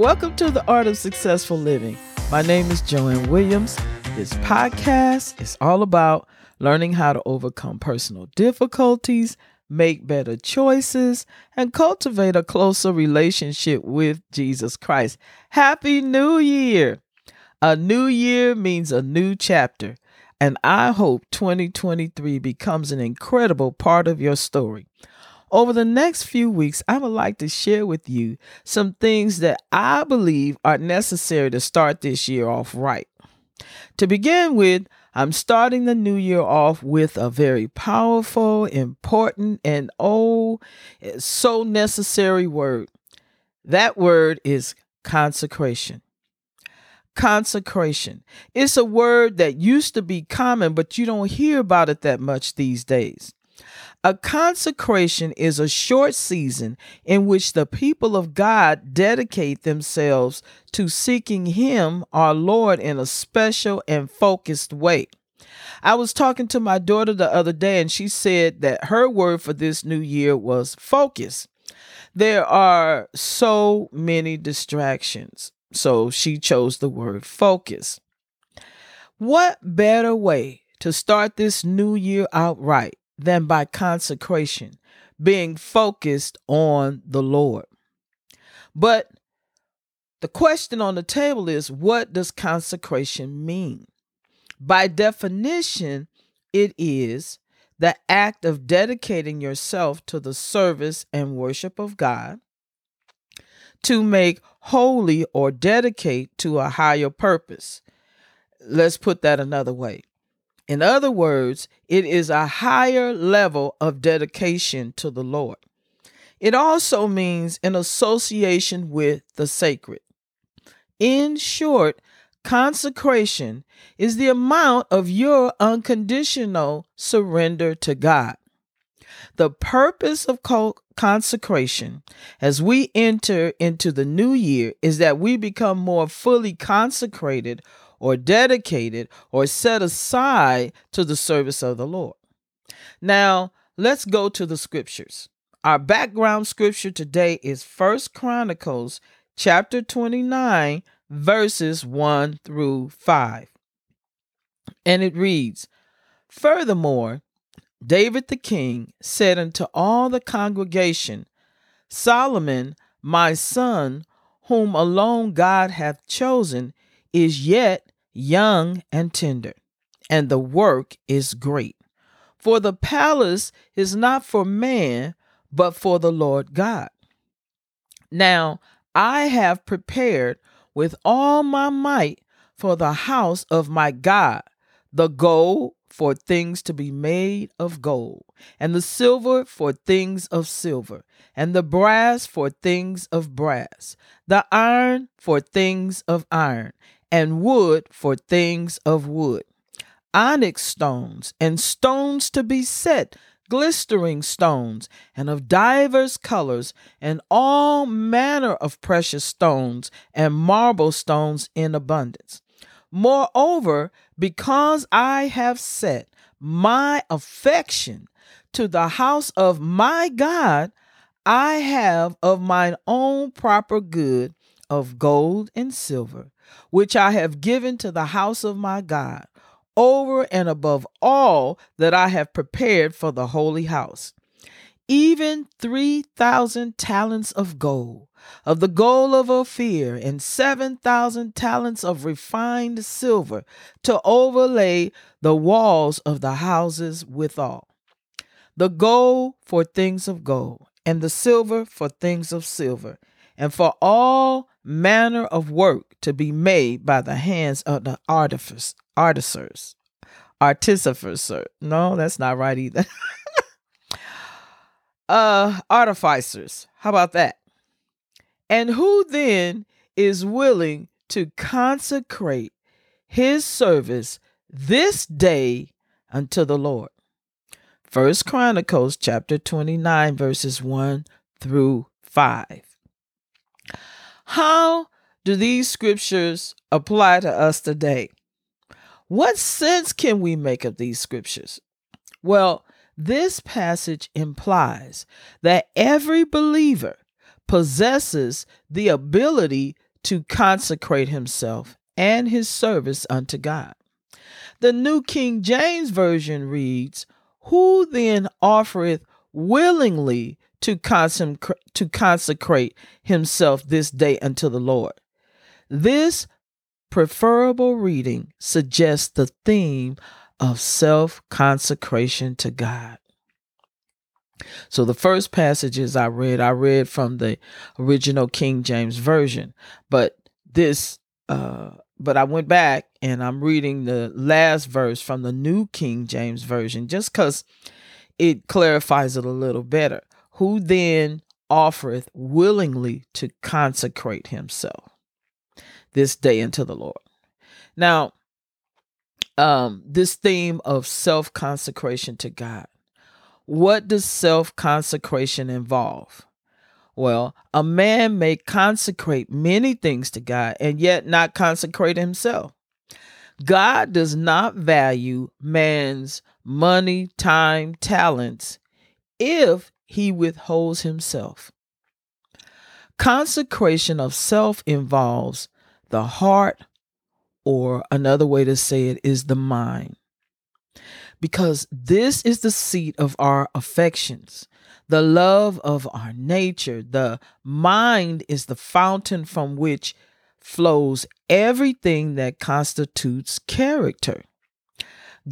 Welcome to the Art of Successful Living. My name is Joanne Williams. This podcast is all about learning how to overcome personal difficulties, make better choices, and cultivate a closer relationship with Jesus Christ. Happy New Year! A new year means a new chapter, and I hope 2023 becomes an incredible part of your story. Over the next few weeks, I would like to share with you some things that I believe are necessary to start this year off right. To begin with, I'm starting the new year off with a very powerful, important, and oh, so necessary word. That word is consecration. Consecration. It's a word that used to be common, but you don't hear about it that much these days. A consecration is a short season in which the people of God dedicate themselves to seeking Him, our Lord, in a special and focused way. I was talking to my daughter the other day, and she said that her word for this new year was focus. There are so many distractions, so she chose the word focus. What better way to start this new year out right than by consecration, being focused on the Lord. But the question on the table is what does consecration mean? By definition, it is the act of dedicating yourself to the service and worship of God, to make holy or dedicate to a higher purpose. Let's put that another way in other words, it is a higher level of dedication to the Lord. It also means an association with the sacred. In short, consecration is the amount of your unconditional surrender to God. The purpose of consecration as we enter into the new year is that we become more fully consecrated or dedicated or set aside to the service of the Lord. Now, let's go to the scriptures. Our background scripture today is First Chronicles chapter 29 verses 1 through 5. And it reads, Furthermore, David the king said unto all the congregation, Solomon, my son, whom alone God hath chosen, is yet young and tender, and the work is great. For the palace is not for man, but for the Lord God. Now I have prepared with all my might for the house of my God the gold for things to be made of gold, and the silver for things of silver, and the brass for things of brass, the iron for things of iron, and wood for things of wood, onyx stones, and stones to be set, glistering stones, and of divers colors, and all manner of precious stones, and marble stones in abundance. Moreover, because I have set my affection to the house of my God, I have of mine own proper good of gold and silver, which I have given to the house of my God, over and above all that I have prepared for the holy house. Even 3,000 talents of gold, of the gold of Ophir, and 7,000 talents of refined silver to overlay the walls of the houses withal. The gold for things of gold, and the silver for things of silver, and for all manner of work to be made by the hands of the artificers. Artificers. Artificers. No, that's not right either. uh, artificers. How about that? And who then is willing to consecrate his service this day unto the Lord? First Chronicles chapter 29 verses 1 through 5. How do these scriptures apply to us today? What sense can we make of these scriptures? Well, this passage implies that every believer possesses the ability to consecrate himself and his service unto God. The New King James Version reads, Who then offereth willingly to, to consecrate himself this day unto the Lord? This preferable reading suggests the theme of self consecration to God. So the first passages I read, I read from the original King James Version, but this, uh, but I went back and I'm reading the last verse from the New King James Version just because it clarifies it a little better. Who then offereth willingly to consecrate himself this day unto the Lord? Now, um, this theme of self consecration to God what does self consecration involve? Well, a man may consecrate many things to God and yet not consecrate himself. God does not value man's money, time, talents if he withholds himself. Consecration of self involves the heart, or another way to say it is the mind because this is the seat of our affections, the love of our nature. The mind is the fountain from which flows everything that constitutes character.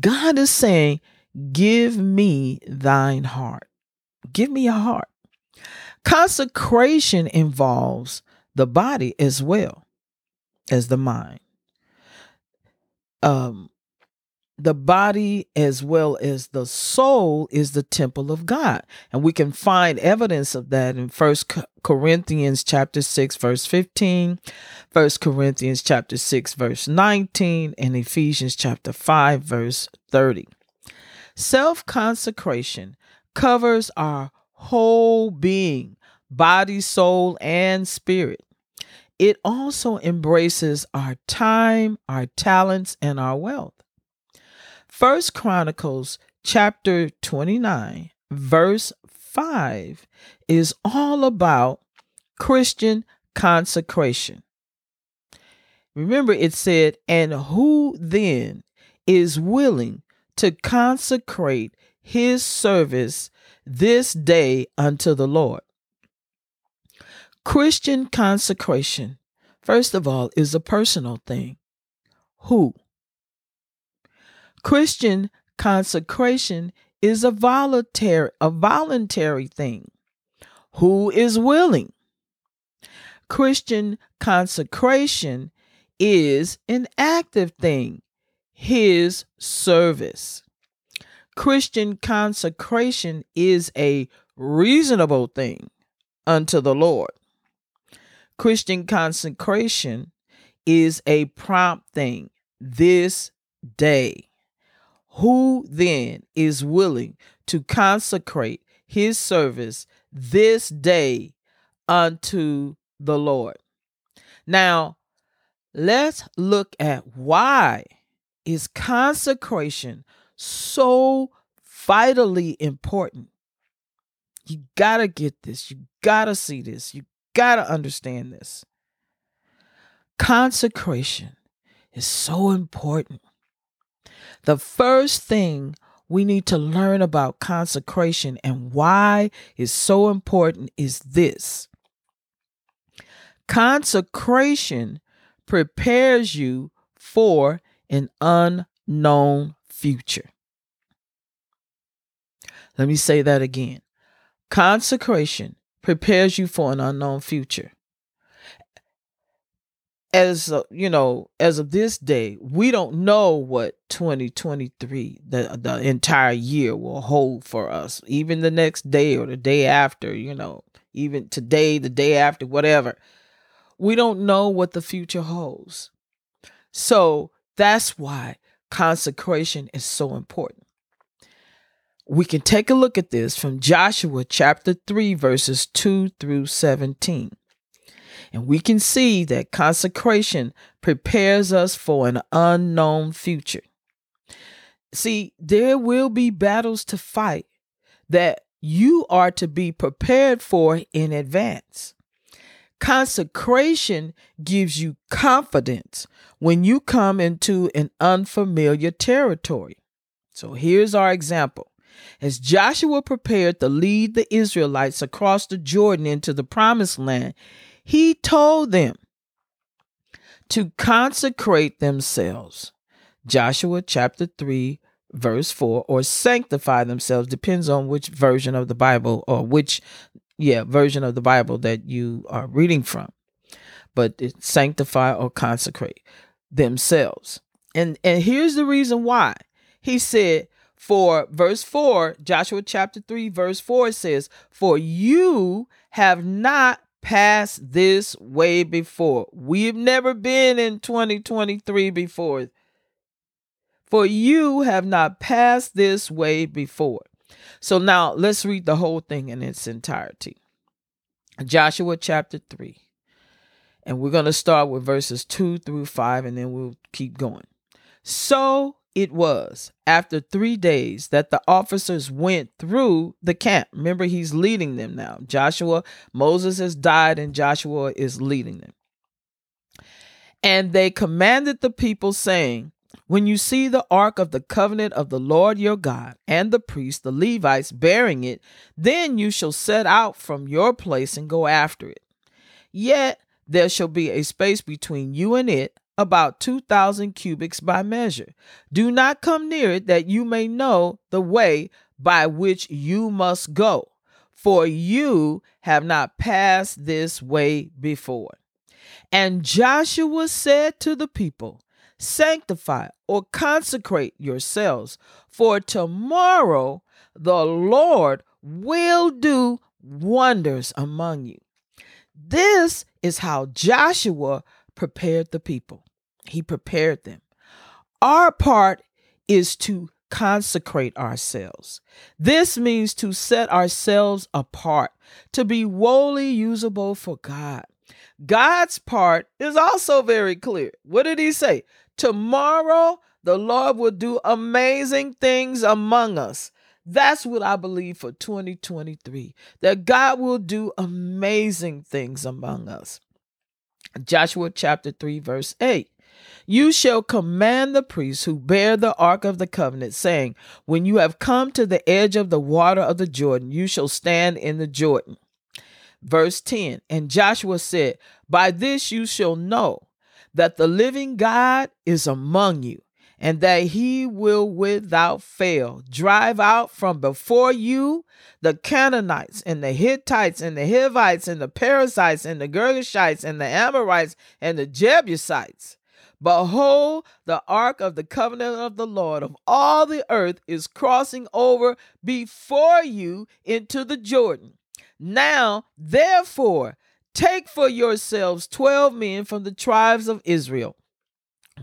God is saying, Give me thine heart. Give me a heart. Consecration involves the body as well as the mind. Um, the body as well as the soul is the temple of God. And we can find evidence of that in First Corinthians chapter 6 verse 15, First Corinthians chapter 6 verse 19, and Ephesians chapter 5 verse 30. Self-consecration covers our whole being, body, soul, and spirit. It also embraces our time, our talents, and our wealth. First Chronicles chapter 29 verse 5 is all about Christian consecration. Remember it said, "And who then is willing to consecrate his service this day unto the Lord?" Christian consecration, first of all, is a personal thing. Who? Christian consecration is a voluntary a voluntary thing. Who is willing? Christian consecration is an active thing, his service. Christian consecration is a reasonable thing unto the Lord. Christian consecration is a prompt thing this day. Who then is willing to consecrate his service this day unto the Lord? Now, let's look at why is consecration so vitally important. You got to get this. You got to see this. You got to understand this. Consecration is so important the first thing we need to learn about consecration and why it's so important is this consecration prepares you for an unknown future. Let me say that again. Consecration prepares you for an unknown future as you know as of this day we don't know what 2023 the the entire year will hold for us even the next day or the day after you know even today the day after whatever we don't know what the future holds so that's why consecration is so important we can take a look at this from Joshua chapter 3 verses 2 through 17 and we can see that consecration prepares us for an unknown future. See, there will be battles to fight that you are to be prepared for in advance. Consecration gives you confidence when you come into an unfamiliar territory. So here's our example. As Joshua prepared to lead the Israelites across the Jordan into the promised land, he told them to consecrate themselves. Joshua chapter 3, verse 4, or sanctify themselves, depends on which version of the Bible or which, yeah, version of the Bible that you are reading from. But sanctify or consecrate themselves. And and here's the reason why. He said, for verse 4, Joshua chapter 3, verse 4 says, For you have not passed this way before. We've never been in 2023 before. For you have not passed this way before. So now let's read the whole thing in its entirety. Joshua chapter 3. And we're going to start with verses 2 through 5, and then we'll keep going. So it was after three days that the officers went through the camp. Remember, he's leading them now. Joshua, Moses has died, and Joshua is leading them. And they commanded the people, saying, When you see the ark of the covenant of the Lord your God, and the priests, the Levites, bearing it, then you shall set out from your place and go after it. Yet there shall be a space between you and it about 2,000 cubits by measure. Do not come near it, that you may know the way by which you must go, for you have not passed this way before. And Joshua said to the people, Sanctify or consecrate yourselves, for tomorrow the Lord will do wonders among you. This is how Joshua prepared the people. He prepared them. Our part is to consecrate ourselves. This means to set ourselves apart, to be wholly usable for God. God's part is also very clear. What did he say? Tomorrow the Lord will do amazing things among us. That's what I believe for 2023 that God will do amazing things among us. Joshua chapter 3, verse 8. You shall command the priests who bear the ark of the covenant, saying, When you have come to the edge of the water of the Jordan, you shall stand in the Jordan. Verse 10 And Joshua said, By this you shall know that the living God is among you, and that he will without fail drive out from before you the Canaanites and the Hittites and the Hivites and the Perizzites and the Girgashites and the Amorites and the Jebusites. Behold, the ark of the covenant of the Lord of all the earth is crossing over before you into the Jordan. Now, therefore, take for yourselves twelve men from the tribes of Israel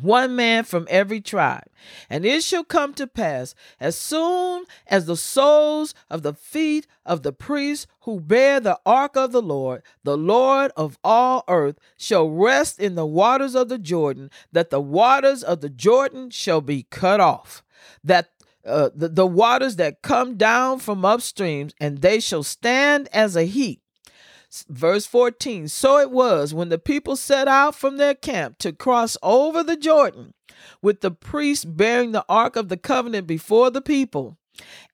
one man from every tribe. And it shall come to pass, as soon as the soles of the feet of the priests who bear the ark of the Lord, the Lord of all earth, shall rest in the waters of the Jordan, that the waters of the Jordan shall be cut off, that uh, the, the waters that come down from upstreams, and they shall stand as a heap Verse 14 So it was when the people set out from their camp to cross over the Jordan, with the priests bearing the ark of the covenant before the people.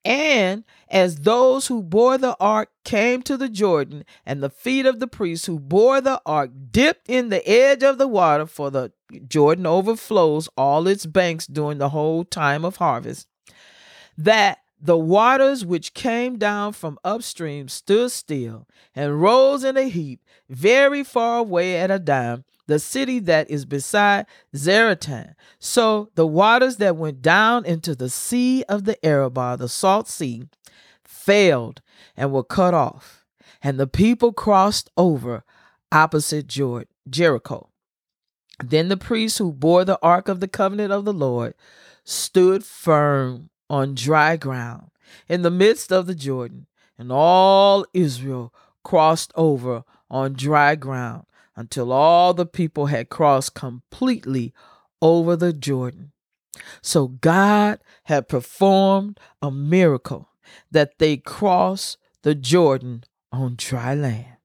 And as those who bore the ark came to the Jordan, and the feet of the priests who bore the ark dipped in the edge of the water, for the Jordan overflows all its banks during the whole time of harvest, that the waters which came down from upstream stood still and rose in a heap very far away at Adam, the city that is beside Zaretan. So the waters that went down into the sea of the Arabah, the salt sea, failed and were cut off, and the people crossed over opposite Jericho. Then the priests who bore the ark of the covenant of the Lord stood firm on dry ground in the midst of the Jordan, and all Israel crossed over on dry ground until all the people had crossed completely over the Jordan. So God had performed a miracle that they crossed the Jordan on dry land.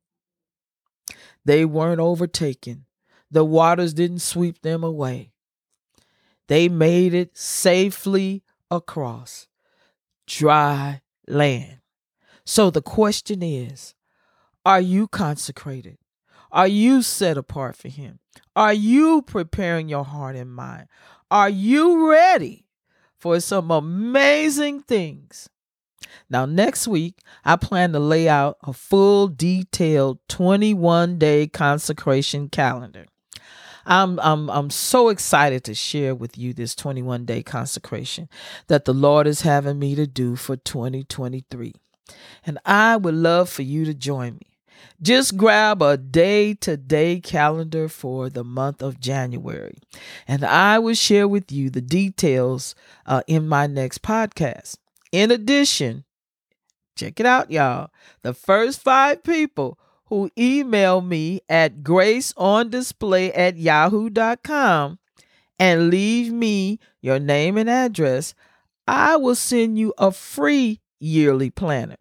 They weren't overtaken. The waters didn't sweep them away. They made it safely across dry land. So the question is Are you consecrated? Are you set apart for Him? Are you preparing your heart and mind? Are you ready for some amazing things? Now, next week, I plan to lay out a full, detailed 21 day consecration calendar. I'm, I'm, I'm so excited to share with you this 21 day consecration that the Lord is having me to do for 2023. And I would love for you to join me. Just grab a day to day calendar for the month of January, and I will share with you the details uh, in my next podcast. In addition, check it out, y'all. The first five people who email me at graceondisplay at yahoo.com and leave me your name and address, I will send you a free yearly planner.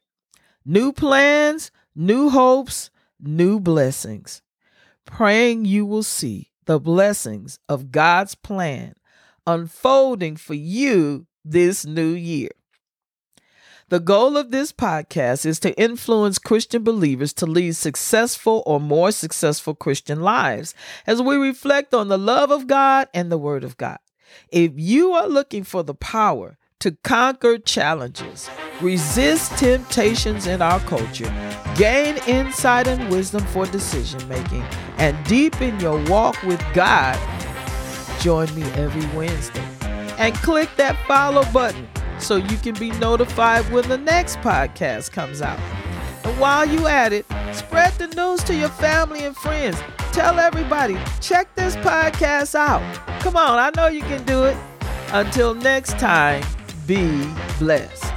New plans, new hopes, new blessings. Praying you will see the blessings of God's plan unfolding for you this new year. The goal of this podcast is to influence Christian believers to lead successful or more successful Christian lives as we reflect on the love of God and the Word of God. If you are looking for the power to conquer challenges, resist temptations in our culture, gain insight and wisdom for decision making, and deepen your walk with God, join me every Wednesday and click that follow button so you can be notified when the next podcast comes out. And while you at it, spread the news to your family and friends. Tell everybody, check this podcast out. Come on, I know you can do it. Until next time, be blessed.